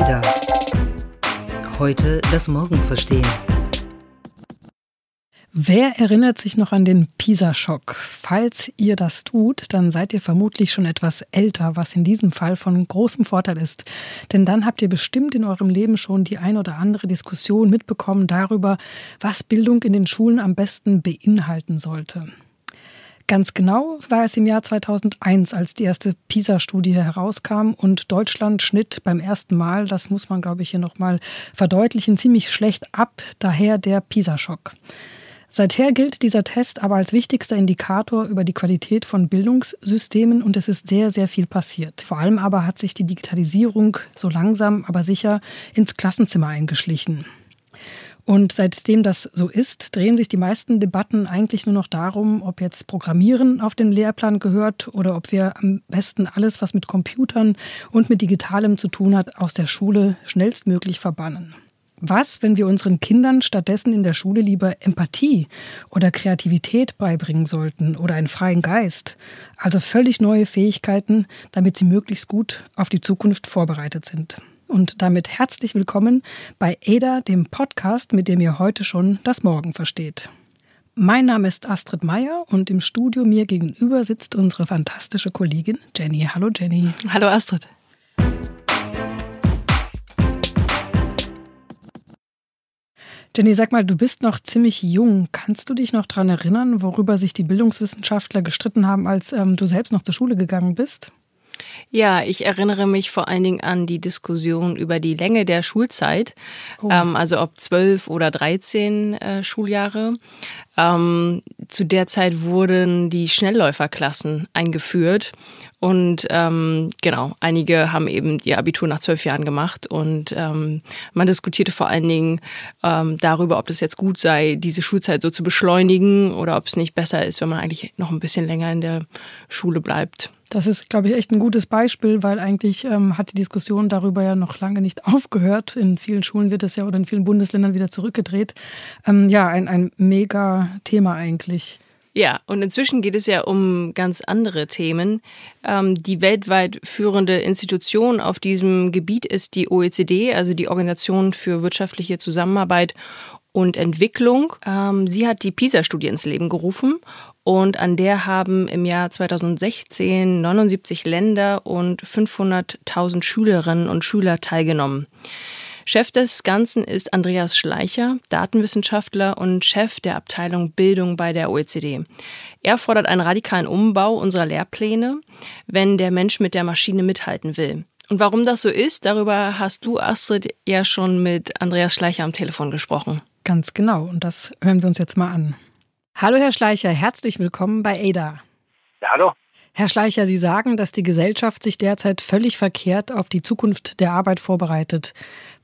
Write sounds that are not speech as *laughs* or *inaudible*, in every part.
Ada. Heute das Morgen verstehen. Wer erinnert sich noch an den Pisa-Schock? Falls ihr das tut, dann seid ihr vermutlich schon etwas älter, was in diesem Fall von großem Vorteil ist. Denn dann habt ihr bestimmt in eurem Leben schon die ein oder andere Diskussion mitbekommen darüber, was Bildung in den Schulen am besten beinhalten sollte. Ganz genau war es im Jahr 2001, als die erste PISA-Studie herauskam und Deutschland schnitt beim ersten Mal, das muss man glaube ich hier nochmal verdeutlichen, ziemlich schlecht ab, daher der PISA-Schock. Seither gilt dieser Test aber als wichtigster Indikator über die Qualität von Bildungssystemen und es ist sehr, sehr viel passiert. Vor allem aber hat sich die Digitalisierung so langsam, aber sicher ins Klassenzimmer eingeschlichen. Und seitdem das so ist, drehen sich die meisten Debatten eigentlich nur noch darum, ob jetzt Programmieren auf den Lehrplan gehört oder ob wir am besten alles, was mit Computern und mit Digitalem zu tun hat, aus der Schule schnellstmöglich verbannen. Was, wenn wir unseren Kindern stattdessen in der Schule lieber Empathie oder Kreativität beibringen sollten oder einen freien Geist, also völlig neue Fähigkeiten, damit sie möglichst gut auf die Zukunft vorbereitet sind? Und damit herzlich willkommen bei ADA, dem Podcast, mit dem ihr heute schon das Morgen versteht. Mein Name ist Astrid Meyer und im Studio mir gegenüber sitzt unsere fantastische Kollegin Jenny. Hallo Jenny. Hallo Astrid. Jenny, sag mal, du bist noch ziemlich jung. Kannst du dich noch daran erinnern, worüber sich die Bildungswissenschaftler gestritten haben, als ähm, du selbst noch zur Schule gegangen bist? Ja, ich erinnere mich vor allen Dingen an die Diskussion über die Länge der Schulzeit, oh. ähm, also ob zwölf oder dreizehn äh, Schuljahre. Ähm, zu der Zeit wurden die Schnellläuferklassen eingeführt und ähm, genau, einige haben eben ihr Abitur nach zwölf Jahren gemacht und ähm, man diskutierte vor allen Dingen ähm, darüber, ob es jetzt gut sei, diese Schulzeit so zu beschleunigen oder ob es nicht besser ist, wenn man eigentlich noch ein bisschen länger in der Schule bleibt. Das ist, glaube ich, echt ein gutes Beispiel, weil eigentlich ähm, hat die Diskussion darüber ja noch lange nicht *laughs* aufgehört. In vielen Schulen wird es ja oder in vielen Bundesländern wieder zurückgedreht. Ähm, ja, ein, ein mega Thema eigentlich. Ja, und inzwischen geht es ja um ganz andere Themen. Ähm, die weltweit führende Institution auf diesem Gebiet ist die OECD, also die Organisation für wirtschaftliche Zusammenarbeit und Entwicklung. Ähm, sie hat die PISA-Studie ins Leben gerufen und an der haben im Jahr 2016 79 Länder und 500.000 Schülerinnen und Schüler teilgenommen. Chef des Ganzen ist Andreas Schleicher, Datenwissenschaftler und Chef der Abteilung Bildung bei der OECD. Er fordert einen radikalen Umbau unserer Lehrpläne, wenn der Mensch mit der Maschine mithalten will. Und warum das so ist, darüber hast du, Astrid, ja schon mit Andreas Schleicher am Telefon gesprochen. Ganz genau, und das hören wir uns jetzt mal an. Hallo, Herr Schleicher, herzlich willkommen bei ADA. Ja, hallo. Herr Schleicher, Sie sagen, dass die Gesellschaft sich derzeit völlig verkehrt auf die Zukunft der Arbeit vorbereitet.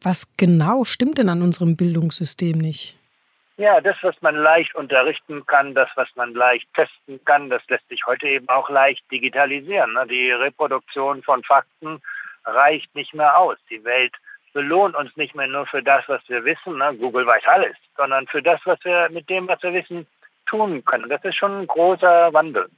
Was genau stimmt denn an unserem Bildungssystem nicht? Ja, das, was man leicht unterrichten kann, das, was man leicht testen kann, das lässt sich heute eben auch leicht digitalisieren. Ne? Die Reproduktion von Fakten reicht nicht mehr aus. Die Welt belohnt uns nicht mehr nur für das, was wir wissen. Ne? Google weiß alles, sondern für das, was wir mit dem, was wir wissen, tun können. Das ist schon ein großer Wandel.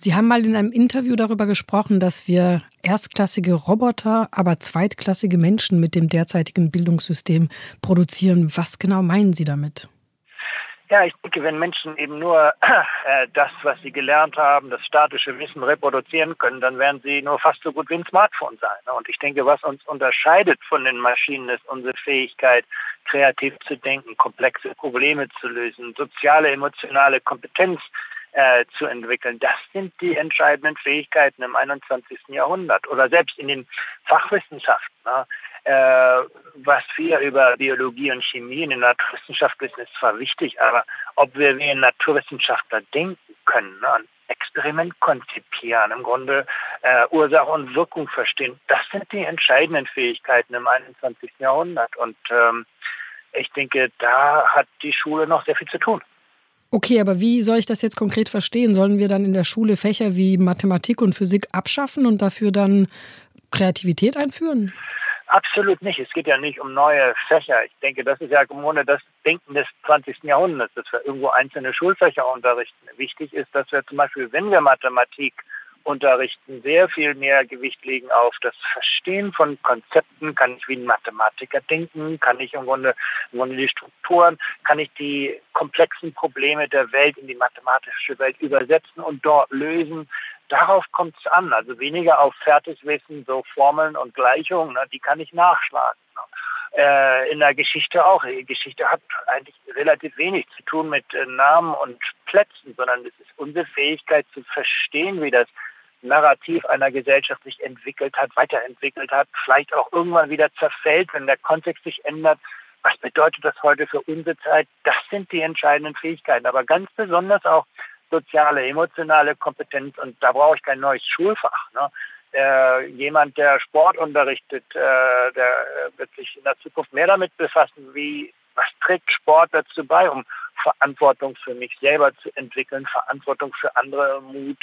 Sie haben mal in einem Interview darüber gesprochen, dass wir erstklassige Roboter, aber zweitklassige Menschen mit dem derzeitigen Bildungssystem produzieren. Was genau meinen Sie damit? Ja, ich denke, wenn Menschen eben nur äh, das, was sie gelernt haben, das statische Wissen reproduzieren können, dann werden sie nur fast so gut wie ein Smartphone sein. Und ich denke, was uns unterscheidet von den Maschinen, ist unsere Fähigkeit, kreativ zu denken, komplexe Probleme zu lösen, soziale, emotionale Kompetenz äh, zu entwickeln. Das sind die entscheidenden Fähigkeiten im 21. Jahrhundert oder selbst in den Fachwissenschaften. Ne? Äh, was wir über Biologie und Chemie in der Naturwissenschaft wissen, ist zwar wichtig, aber ob wir wie ein Naturwissenschaftler denken können, ne? ein Experiment konzipieren, im Grunde äh, Ursache und Wirkung verstehen, das sind die entscheidenden Fähigkeiten im 21. Jahrhundert. Und ähm, ich denke, da hat die Schule noch sehr viel zu tun. Okay, aber wie soll ich das jetzt konkret verstehen? Sollen wir dann in der Schule Fächer wie Mathematik und Physik abschaffen und dafür dann Kreativität einführen? Absolut nicht. Es geht ja nicht um neue Fächer. Ich denke, das ist ja im Grunde das Denken des 20. Jahrhunderts, dass wir irgendwo einzelne Schulfächer unterrichten. Wichtig ist, dass wir zum Beispiel, wenn wir Mathematik unterrichten, sehr viel mehr Gewicht legen auf das Verstehen von Konzepten. Kann ich wie ein Mathematiker denken? Kann ich im Grunde, im Grunde die Strukturen? Kann ich die komplexen Probleme der Welt in die mathematische Welt übersetzen und dort lösen? Darauf kommt es an. Also weniger auf Fertigwissen, so Formeln und Gleichungen, ne, die kann ich nachschlagen. Ne äh, in der Geschichte auch. Die Geschichte hat eigentlich relativ wenig zu tun mit äh, Namen und Plätzen, sondern es ist unsere Fähigkeit zu verstehen, wie das Narrativ einer Gesellschaft sich entwickelt hat, weiterentwickelt hat, vielleicht auch irgendwann wieder zerfällt, wenn der Kontext sich ändert. Was bedeutet das heute für unsere Zeit? Das sind die entscheidenden Fähigkeiten, aber ganz besonders auch soziale, emotionale Kompetenz. Und da brauche ich kein neues Schulfach. Ne? äh, jemand, der Sport unterrichtet, äh, der wird sich in der Zukunft mehr damit befassen, wie was trägt Sport dazu bei, um Verantwortung für mich selber zu entwickeln, Verantwortung für andere, Mut.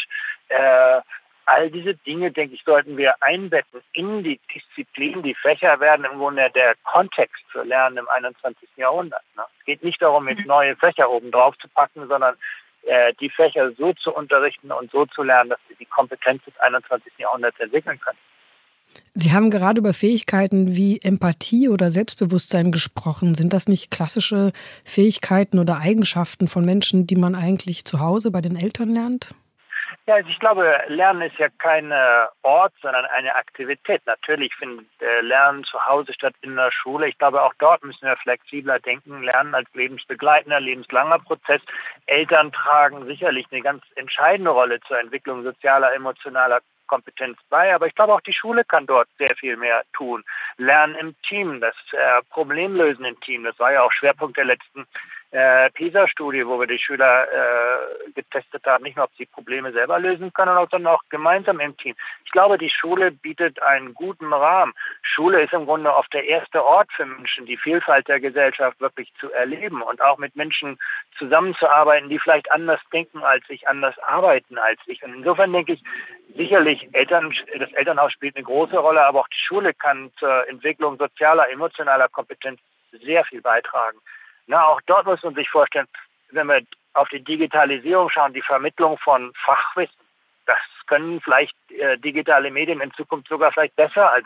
Äh, all diese Dinge, denke ich, sollten wir einbetten in die Disziplin. Die Fächer werden im Grunde der Kontext für Lernen im 21. Jahrhundert. Ne? Es geht nicht darum, jetzt mhm. neue Fächer oben drauf zu packen, sondern äh, die Fächer so zu unterrichten und so zu lernen, dass sie die Kompetenz des 21. Jahrhunderts entwickeln können. Sie haben gerade über Fähigkeiten wie Empathie oder Selbstbewusstsein gesprochen. Sind das nicht klassische Fähigkeiten oder Eigenschaften von Menschen, die man eigentlich zu Hause bei den Eltern lernt? Ja, also ich glaube, Lernen ist ja kein Ort, sondern eine Aktivität. Natürlich findet äh, Lernen zu Hause statt in der Schule. Ich glaube, auch dort müssen wir flexibler denken. Lernen als lebensbegleitender, lebenslanger Prozess. Eltern tragen sicherlich eine ganz entscheidende Rolle zur Entwicklung sozialer, emotionaler Kompetenz bei, aber ich glaube auch die Schule kann dort sehr viel mehr tun. Lernen im Team, das äh, Problemlösen im Team, das war ja auch Schwerpunkt der letzten äh, PISA-Studie, wo wir die Schüler äh, getestet haben, nicht nur, ob sie Probleme selber lösen können, sondern auch gemeinsam im Team. Ich glaube, die Schule bietet einen guten Rahmen. Schule ist im Grunde oft der erste Ort für Menschen, die Vielfalt der Gesellschaft wirklich zu erleben und auch mit Menschen zusammenzuarbeiten, die vielleicht anders denken als ich, anders arbeiten als ich. Und insofern denke ich, sicherlich Eltern, das Elternhaus spielt eine große Rolle, aber auch die Schule kann zur Entwicklung sozialer, emotionaler Kompetenz sehr viel beitragen. Na, auch dort muss man sich vorstellen, wenn wir auf die Digitalisierung schauen, die Vermittlung von Fachwissen, das können vielleicht äh, digitale Medien in Zukunft sogar vielleicht besser als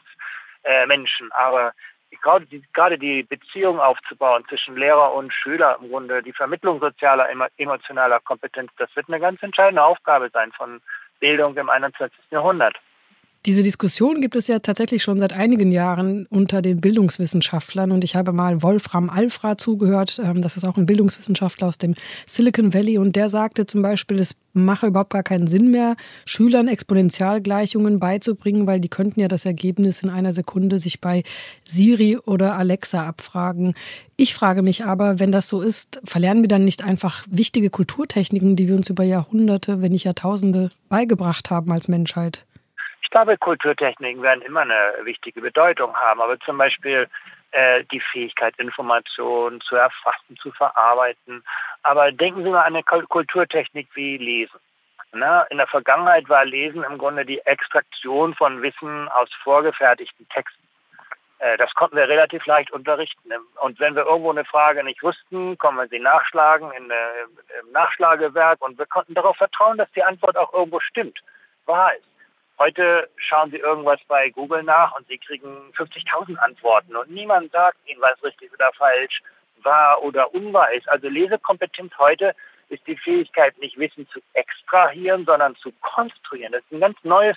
äh, Menschen. Aber gerade die, gerade die Beziehung aufzubauen zwischen Lehrer und Schüler, im Grunde die Vermittlung sozialer, emotionaler Kompetenz, das wird eine ganz entscheidende Aufgabe sein von Bildung im 21. Jahrhundert. Diese Diskussion gibt es ja tatsächlich schon seit einigen Jahren unter den Bildungswissenschaftlern und ich habe mal Wolfram Alfra zugehört, ähm, das ist auch ein Bildungswissenschaftler aus dem Silicon Valley und der sagte zum Beispiel, es mache überhaupt gar keinen Sinn mehr, Schülern Exponentialgleichungen beizubringen, weil die könnten ja das Ergebnis in einer Sekunde sich bei Siri oder Alexa abfragen. Ich frage mich aber, wenn das so ist, verlernen wir dann nicht einfach wichtige Kulturtechniken, die wir uns über Jahrhunderte, wenn nicht Jahrtausende beigebracht haben als Menschheit? Ich glaube, Kulturtechniken werden immer eine wichtige Bedeutung haben, aber zum Beispiel äh, die Fähigkeit, Informationen zu erfassen, zu verarbeiten. Aber denken Sie mal an eine Kulturtechnik wie Lesen. Na, in der Vergangenheit war Lesen im Grunde die Extraktion von Wissen aus vorgefertigten Texten. Äh, das konnten wir relativ leicht unterrichten. Und wenn wir irgendwo eine Frage nicht wussten, konnten wir sie nachschlagen in, äh, im Nachschlagewerk und wir konnten darauf vertrauen, dass die Antwort auch irgendwo stimmt, wahr ist. Heute schauen Sie irgendwas bei Google nach und Sie kriegen 50.000 Antworten und niemand sagt Ihnen, was richtig oder falsch, wahr oder unwahr ist. Also Lesekompetenz heute ist die Fähigkeit, nicht Wissen zu extrahieren, sondern zu konstruieren. Das ist ein ganz neues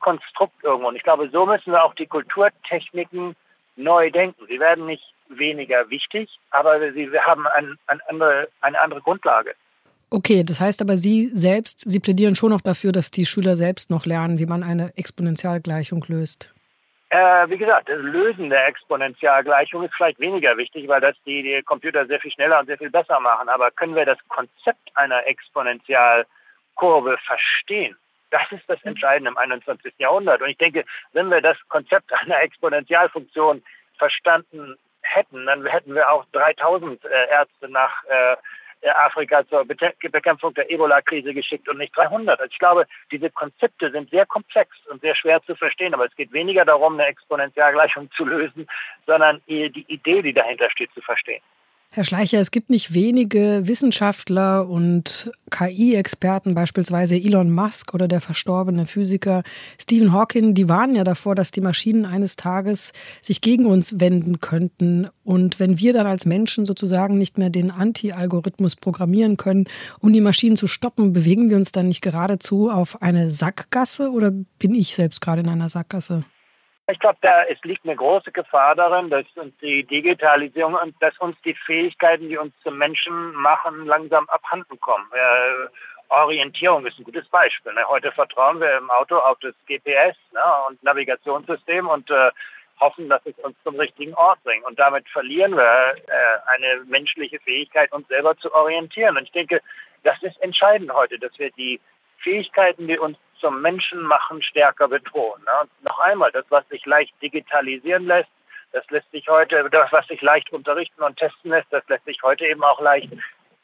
Konstrukt irgendwo. Und ich glaube, so müssen wir auch die Kulturtechniken neu denken. Sie werden nicht weniger wichtig, aber sie haben ein, ein andere, eine andere Grundlage. Okay, das heißt aber, Sie selbst, Sie plädieren schon noch dafür, dass die Schüler selbst noch lernen, wie man eine Exponentialgleichung löst. Äh, wie gesagt, das Lösen der Exponentialgleichung ist vielleicht weniger wichtig, weil das die, die Computer sehr viel schneller und sehr viel besser machen. Aber können wir das Konzept einer Exponentialkurve verstehen? Das ist das Entscheidende im 21. Jahrhundert. Und ich denke, wenn wir das Konzept *laughs* einer Exponentialfunktion verstanden hätten, dann hätten wir auch 3000 äh, Ärzte nach äh, Afrika zur Bekämpfung der Ebola-Krise geschickt und nicht 300. Also ich glaube, diese Konzepte sind sehr komplex und sehr schwer zu verstehen, aber es geht weniger darum, eine Exponentialgleichung zu lösen, sondern die Idee, die dahinter steht, zu verstehen. Herr Schleicher, es gibt nicht wenige Wissenschaftler und KI-Experten, beispielsweise Elon Musk oder der verstorbene Physiker Stephen Hawking, die warnen ja davor, dass die Maschinen eines Tages sich gegen uns wenden könnten. Und wenn wir dann als Menschen sozusagen nicht mehr den Anti-Algorithmus programmieren können, um die Maschinen zu stoppen, bewegen wir uns dann nicht geradezu auf eine Sackgasse oder bin ich selbst gerade in einer Sackgasse? Ich glaube, da es liegt eine große Gefahr darin, dass uns die Digitalisierung und dass uns die Fähigkeiten, die uns zum Menschen machen, langsam abhanden kommen. Äh, Orientierung ist ein gutes Beispiel. Ne? Heute vertrauen wir im Auto auf das GPS ne? und Navigationssystem und äh, hoffen, dass es uns zum richtigen Ort bringt. Und damit verlieren wir äh, eine menschliche Fähigkeit, uns selber zu orientieren. Und ich denke, das ist entscheidend heute, dass wir die Fähigkeiten, die uns zum Menschen machen, stärker betonen. Ne? noch einmal, das, was sich leicht digitalisieren lässt, das lässt sich heute, das, was sich leicht unterrichten und testen lässt, das lässt sich heute eben auch leicht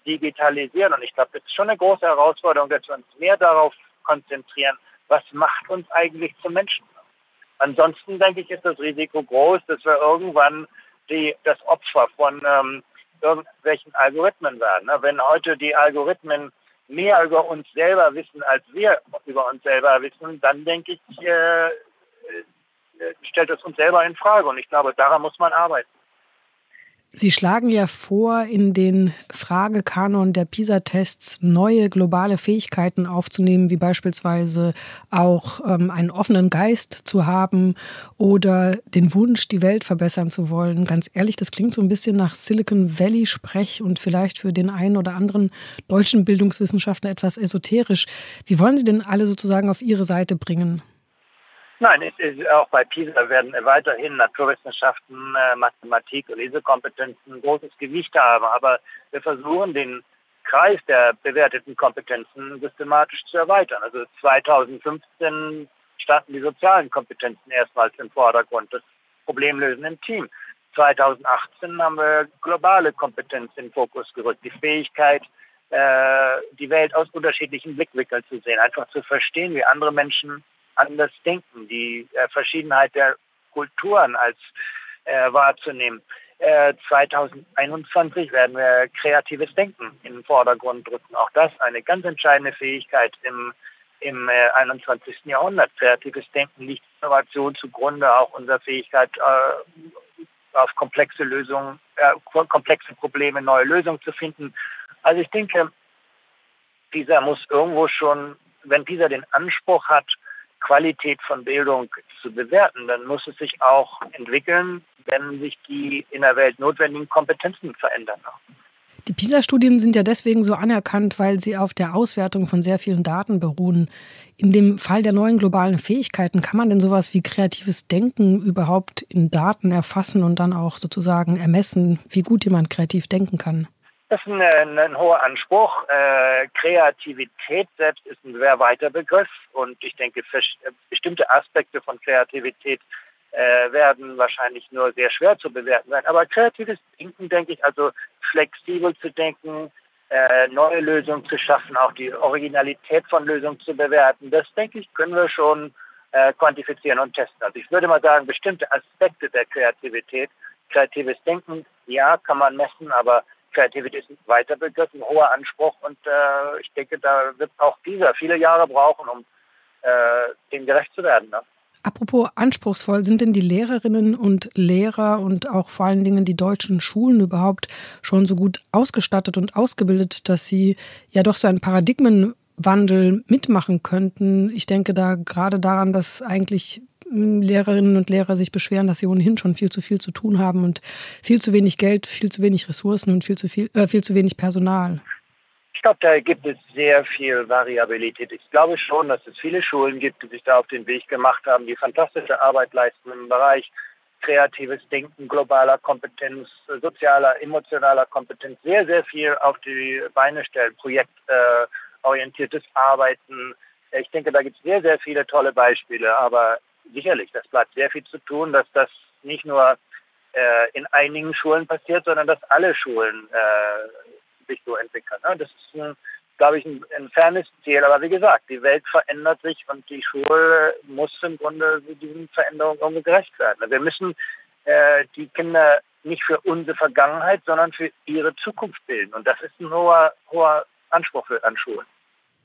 digitalisieren. Und ich glaube, das ist schon eine große Herausforderung, dass wir uns mehr darauf konzentrieren, was macht uns eigentlich zum Menschen. Ansonsten denke ich, ist das Risiko groß, dass wir irgendwann die, das Opfer von ähm, irgendwelchen Algorithmen werden. Ne? Wenn heute die Algorithmen mehr über uns selber wissen, als wir über uns selber wissen, dann denke ich, äh, äh, stellt es uns selber in Frage. Und ich glaube, daran muss man arbeiten. Sie schlagen ja vor, in den Fragekanon der PISA-Tests neue globale Fähigkeiten aufzunehmen, wie beispielsweise auch ähm, einen offenen Geist zu haben oder den Wunsch, die Welt verbessern zu wollen. Ganz ehrlich, das klingt so ein bisschen nach Silicon Valley-Sprech und vielleicht für den einen oder anderen deutschen Bildungswissenschaftler etwas esoterisch. Wie wollen Sie denn alle sozusagen auf Ihre Seite bringen? Nein, auch bei PISA werden weiterhin Naturwissenschaften, äh, Mathematik und Lesekompetenzen ein großes Gewicht haben. Aber wir versuchen den Kreis der bewerteten Kompetenzen systematisch zu erweitern. Also 2015 standen die sozialen Kompetenzen erstmals im Vordergrund, das Problemlösen im Team. 2018 haben wir globale Kompetenz in den Fokus gerückt, die Fähigkeit, äh, die Welt aus unterschiedlichen Blickwinkeln zu sehen, einfach zu verstehen, wie andere Menschen anders denken, die äh, Verschiedenheit der Kulturen als äh, wahrzunehmen. Äh, 2021 werden wir kreatives Denken in den Vordergrund drücken. Auch das eine ganz entscheidende Fähigkeit im, im äh, 21. Jahrhundert. Kreatives Denken liegt Innovation zugrunde, auch unserer Fähigkeit, äh, auf komplexe Lösungen, äh, komplexe Probleme neue Lösungen zu finden. Also ich denke, dieser muss irgendwo schon, wenn dieser den Anspruch hat, Qualität von Bildung zu bewerten, dann muss es sich auch entwickeln, wenn sich die in der Welt notwendigen Kompetenzen verändern. Die PISA-Studien sind ja deswegen so anerkannt, weil sie auf der Auswertung von sehr vielen Daten beruhen. In dem Fall der neuen globalen Fähigkeiten, kann man denn sowas wie kreatives Denken überhaupt in Daten erfassen und dann auch sozusagen ermessen, wie gut jemand kreativ denken kann? Das ist ein, ein, ein hoher Anspruch. Äh, Kreativität selbst ist ein sehr weiter Begriff und ich denke, für, bestimmte Aspekte von Kreativität äh, werden wahrscheinlich nur sehr schwer zu bewerten sein. Aber kreatives Denken, denke ich, also flexibel zu denken, äh, neue Lösungen zu schaffen, auch die Originalität von Lösungen zu bewerten, das denke ich, können wir schon äh, quantifizieren und testen. Also ich würde mal sagen, bestimmte Aspekte der Kreativität, kreatives Denken, ja, kann man messen, aber Kreativität ist ein weiter Begriff, ein hoher Anspruch und äh, ich denke, da wird auch dieser viele Jahre brauchen, um äh, dem gerecht zu werden. Ne? Apropos anspruchsvoll, sind denn die Lehrerinnen und Lehrer und auch vor allen Dingen die deutschen Schulen überhaupt schon so gut ausgestattet und ausgebildet, dass sie ja doch so einen Paradigmenwandel mitmachen könnten? Ich denke da gerade daran, dass eigentlich Lehrerinnen und Lehrer sich beschweren, dass sie ohnehin schon viel zu viel zu tun haben und viel zu wenig Geld, viel zu wenig Ressourcen und viel zu viel, äh, viel zu wenig Personal. Ich glaube, da gibt es sehr viel Variabilität. Ich glaube schon, dass es viele Schulen gibt, die sich da auf den Weg gemacht haben, die fantastische Arbeit leisten im Bereich kreatives Denken, globaler Kompetenz, sozialer, emotionaler Kompetenz, sehr, sehr viel auf die Beine stellen, projektorientiertes äh, Arbeiten. Ich denke, da gibt es sehr, sehr viele tolle Beispiele, aber sicherlich, das bleibt sehr viel zu tun, dass das nicht nur äh, in einigen Schulen passiert, sondern dass alle Schulen äh, sich so entwickeln. Ne? Das ist, glaube ich, ein, ein fernes Ziel. Aber wie gesagt, die Welt verändert sich und die Schule muss im Grunde diesen Veränderungen gerecht werden. Wir müssen äh, die Kinder nicht für unsere Vergangenheit, sondern für ihre Zukunft bilden. Und das ist ein hoher, hoher Anspruch an Schulen.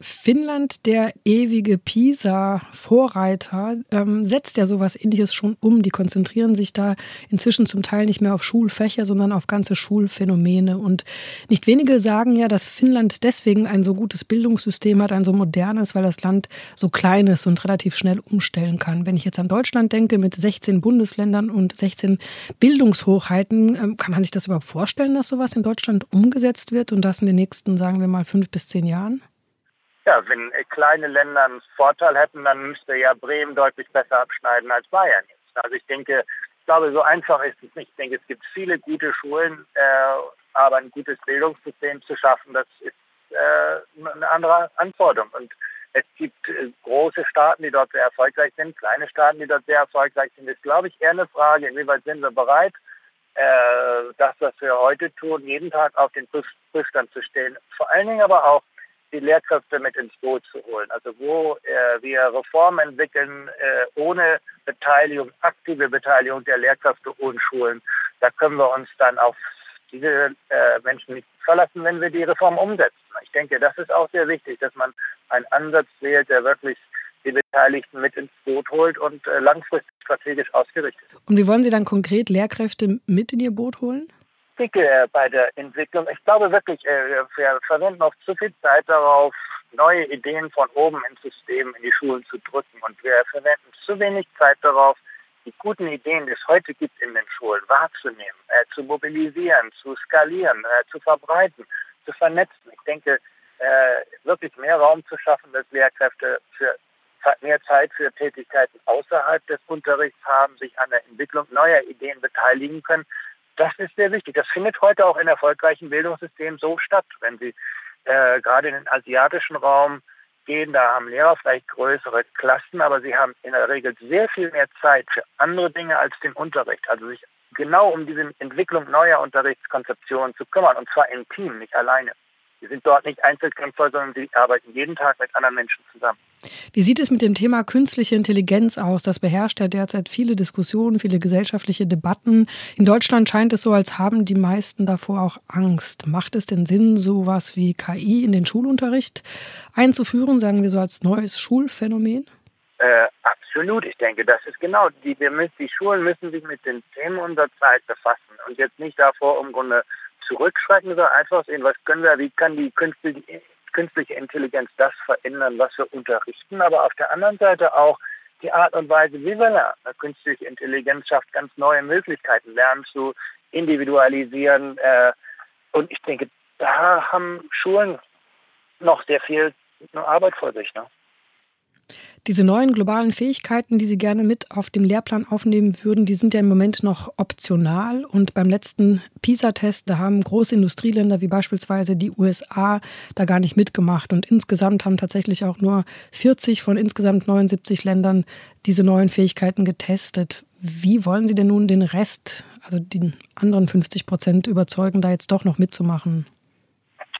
Finnland, der ewige PISA-Vorreiter, ähm, setzt ja sowas ähnliches schon um. Die konzentrieren sich da inzwischen zum Teil nicht mehr auf Schulfächer, sondern auf ganze Schulphänomene. Und nicht wenige sagen ja, dass Finnland deswegen ein so gutes Bildungssystem hat, ein so modernes, weil das Land so klein ist und relativ schnell umstellen kann. Wenn ich jetzt an Deutschland denke, mit 16 Bundesländern und 16 Bildungshochheiten, ähm, kann man sich das überhaupt vorstellen, dass sowas in Deutschland umgesetzt wird und das in den nächsten, sagen wir mal, fünf bis zehn Jahren? Ja, wenn kleine Länder einen Vorteil hätten, dann müsste ja Bremen deutlich besser abschneiden als Bayern jetzt. Also ich denke, ich glaube, so einfach ist es nicht. Ich denke, es gibt viele gute Schulen, äh, aber ein gutes Bildungssystem zu schaffen, das ist äh, eine andere Anforderung. Und es gibt äh, große Staaten, die dort sehr erfolgreich sind, kleine Staaten, die dort sehr erfolgreich sind. Das ist, glaube ich, eher eine Frage, inwieweit sind wir bereit, äh, das, was wir heute tun, jeden Tag auf den Prüfstand zu stehen. Vor allen Dingen aber auch die Lehrkräfte mit ins Boot zu holen. Also wo äh, wir Reformen entwickeln äh, ohne Beteiligung, aktive Beteiligung der Lehrkräfte und Schulen, da können wir uns dann auf diese äh, Menschen nicht verlassen, wenn wir die Reform umsetzen. Ich denke, das ist auch sehr wichtig, dass man einen Ansatz wählt, der wirklich die Beteiligten mit ins Boot holt und äh, langfristig strategisch ausgerichtet ist. Und wie wollen Sie dann konkret Lehrkräfte mit in Ihr Boot holen? Dicke äh, bei der Entwicklung. Ich glaube wirklich, äh, wir verwenden oft zu viel Zeit darauf, neue Ideen von oben ins System, in die Schulen zu drücken. Und wir verwenden zu wenig Zeit darauf, die guten Ideen, die es heute gibt in den Schulen, wahrzunehmen, äh, zu mobilisieren, zu skalieren, äh, zu verbreiten, zu vernetzen. Ich denke, äh, wirklich mehr Raum zu schaffen, dass Lehrkräfte für mehr Zeit für Tätigkeiten außerhalb des Unterrichts haben, sich an der Entwicklung neuer Ideen beteiligen können. Das ist sehr wichtig. Das findet heute auch in erfolgreichen Bildungssystemen so statt. Wenn Sie äh, gerade in den asiatischen Raum gehen, da haben Lehrer vielleicht größere Klassen, aber sie haben in der Regel sehr viel mehr Zeit für andere Dinge als den Unterricht. Also sich genau um diese Entwicklung neuer Unterrichtskonzeptionen zu kümmern, und zwar im Team, nicht alleine. Sie sind dort nicht Einzelkämpfer, sondern sie arbeiten jeden Tag mit anderen Menschen zusammen. Wie sieht es mit dem Thema künstliche Intelligenz aus? Das beherrscht ja derzeit viele Diskussionen, viele gesellschaftliche Debatten. In Deutschland scheint es so, als haben die meisten davor auch Angst. Macht es denn Sinn, sowas wie KI in den Schulunterricht einzuführen, sagen wir so als neues Schulphänomen? Äh, absolut. Ich denke, das ist genau die, die Schulen müssen sich mit den Themen unserer Zeit befassen und jetzt nicht davor im Grunde zurückschrecken, sondern einfach sehen, was können wir, wie kann die künstliche, Intelligenz das verändern, was wir unterrichten, aber auf der anderen Seite auch die Art und Weise, wie wir lernen. Künstliche Intelligenz schafft ganz neue Möglichkeiten, Lernen zu individualisieren. Äh, und ich denke, da haben Schulen noch sehr viel Arbeit vor sich. Ne? Diese neuen globalen Fähigkeiten, die Sie gerne mit auf dem Lehrplan aufnehmen würden, die sind ja im Moment noch optional. Und beim letzten PISA-Test, da haben große Industrieländer wie beispielsweise die USA da gar nicht mitgemacht. Und insgesamt haben tatsächlich auch nur 40 von insgesamt 79 Ländern diese neuen Fähigkeiten getestet. Wie wollen Sie denn nun den Rest, also den anderen 50 Prozent, überzeugen, da jetzt doch noch mitzumachen?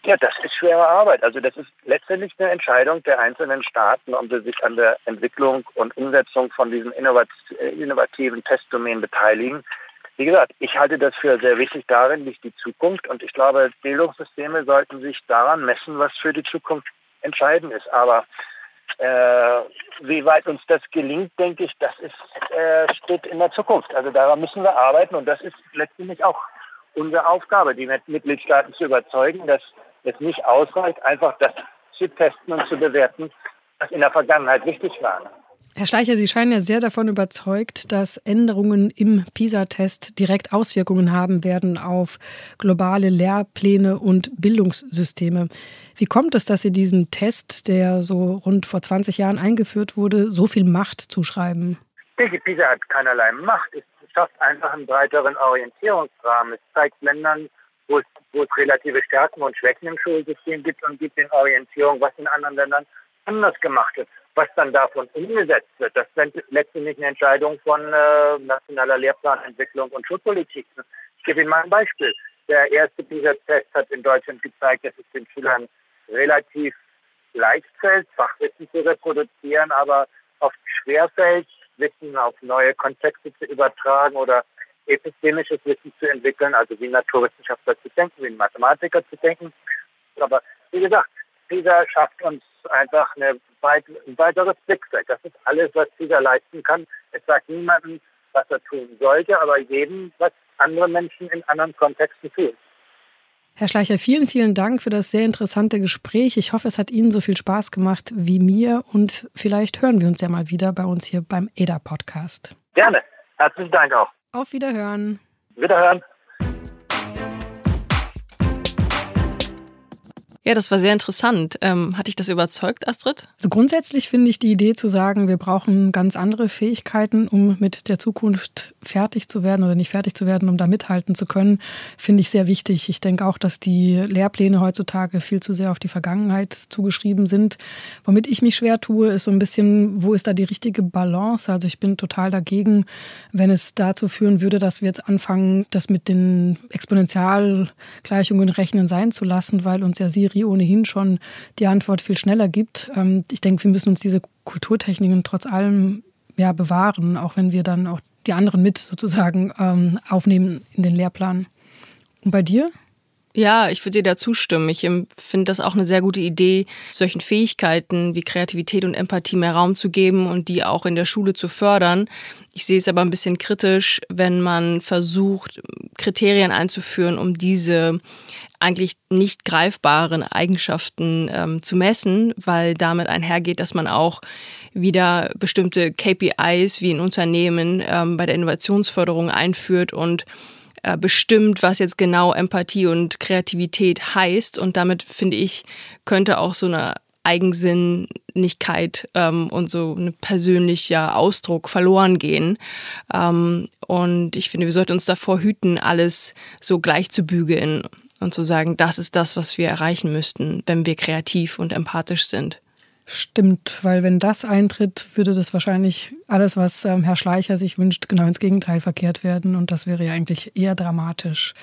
Ja, das ist schwere Arbeit. Also das ist letztendlich eine Entscheidung der einzelnen Staaten, ob sie sich an der Entwicklung und Umsetzung von diesen äh, innovativen Testdomänen beteiligen. Wie gesagt, ich halte das für sehr wichtig. Darin liegt die Zukunft. Und ich glaube, Bildungssysteme sollten sich daran messen, was für die Zukunft entscheidend ist. Aber äh, wie weit uns das gelingt, denke ich, das ist, äh, steht in der Zukunft. Also daran müssen wir arbeiten. Und das ist letztendlich auch unsere Aufgabe, die Mitgliedstaaten zu überzeugen, dass es nicht ausreicht, einfach das zu testen und zu bewerten, was in der Vergangenheit wichtig war. Herr Schleicher, Sie scheinen ja sehr davon überzeugt, dass Änderungen im PISA-Test direkt Auswirkungen haben werden auf globale Lehrpläne und Bildungssysteme. Wie kommt es, dass Sie diesem Test, der so rund vor 20 Jahren eingeführt wurde, so viel Macht zuschreiben? Ich denke, PISA hat keinerlei Macht. Es schafft einfach einen breiteren Orientierungsrahmen. Es zeigt Ländern, wo es, wo es relative Stärken und Schwächen im Schulsystem gibt und gibt den Orientierung, was in anderen Ländern anders gemacht wird. Was dann davon umgesetzt wird, das sind letztendlich eine Entscheidung von äh, nationaler Lehrplanentwicklung und Schulpolitik. Ich gebe Ihnen mal ein Beispiel. Der erste PISA-Test hat in Deutschland gezeigt, dass es den Schülern relativ leicht fällt, Fachwissen zu reproduzieren, aber oft schwer fällt, Wissen auf neue Konzepte zu übertragen oder epistemisches Wissen zu entwickeln, also wie Naturwissenschaftler zu denken, wie Mathematiker zu denken. Aber wie gesagt, PISA schafft uns einfach eine weit, ein weiteres Blickfeld. Das ist alles, was PISA leisten kann. Es sagt niemandem, was er tun sollte, aber jedem, was andere Menschen in anderen Kontexten tun. Herr Schleicher, vielen, vielen Dank für das sehr interessante Gespräch. Ich hoffe, es hat Ihnen so viel Spaß gemacht wie mir und vielleicht hören wir uns ja mal wieder bei uns hier beim EDA-Podcast. Gerne. Herzlichen Dank auch. Auf Wiederhören. Wiederhören. Ja, das war sehr interessant. Ähm, hat dich das überzeugt, Astrid? Also grundsätzlich finde ich die Idee zu sagen, wir brauchen ganz andere Fähigkeiten, um mit der Zukunft fertig zu werden oder nicht fertig zu werden, um da mithalten zu können, finde ich sehr wichtig. Ich denke auch, dass die Lehrpläne heutzutage viel zu sehr auf die Vergangenheit zugeschrieben sind. Womit ich mich schwer tue, ist so ein bisschen, wo ist da die richtige Balance? Also ich bin total dagegen, wenn es dazu führen würde, dass wir jetzt anfangen, das mit den Exponentialgleichungen rechnen sein zu lassen, weil uns ja sie Siri ohnehin schon die Antwort viel schneller gibt. Ähm, ich denke, wir müssen uns diese Kulturtechniken trotz allem ja, bewahren, auch wenn wir dann auch die anderen mit sozusagen ähm, aufnehmen in den Lehrplan. Und bei dir? Ja, ich würde dir da zustimmen. Ich finde das auch eine sehr gute Idee, solchen Fähigkeiten wie Kreativität und Empathie mehr Raum zu geben und die auch in der Schule zu fördern. Ich sehe es aber ein bisschen kritisch, wenn man versucht, Kriterien einzuführen, um diese eigentlich nicht greifbaren Eigenschaften ähm, zu messen, weil damit einhergeht, dass man auch wieder bestimmte KPIs wie in Unternehmen ähm, bei der Innovationsförderung einführt und äh, bestimmt, was jetzt genau Empathie und Kreativität heißt. Und damit, finde ich, könnte auch so eine Eigensinnigkeit ähm, und so ein persönlicher Ausdruck verloren gehen. Ähm, und ich finde, wir sollten uns davor hüten, alles so gleich zu bügeln und zu sagen, das ist das, was wir erreichen müssten, wenn wir kreativ und empathisch sind. Stimmt, weil wenn das eintritt, würde das wahrscheinlich alles, was ähm, Herr Schleicher sich wünscht, genau ins Gegenteil verkehrt werden. Und das wäre ja eigentlich eher dramatisch.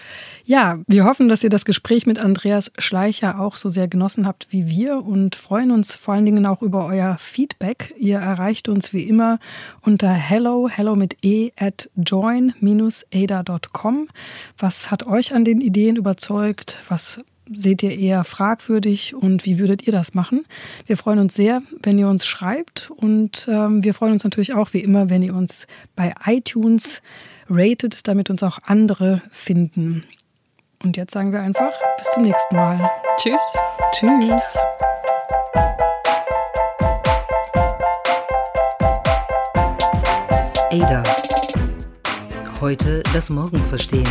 Ja, wir hoffen, dass ihr das Gespräch mit Andreas Schleicher auch so sehr genossen habt wie wir und freuen uns vor allen Dingen auch über euer Feedback. Ihr erreicht uns wie immer unter hello, hello mit e at join-ada.com. Was hat euch an den Ideen überzeugt? Was seht ihr eher fragwürdig und wie würdet ihr das machen? Wir freuen uns sehr, wenn ihr uns schreibt und ähm, wir freuen uns natürlich auch wie immer, wenn ihr uns bei iTunes ratet, damit uns auch andere finden. Und jetzt sagen wir einfach bis zum nächsten Mal. Tschüss. Tschüss. Ada. Heute das Morgen verstehen.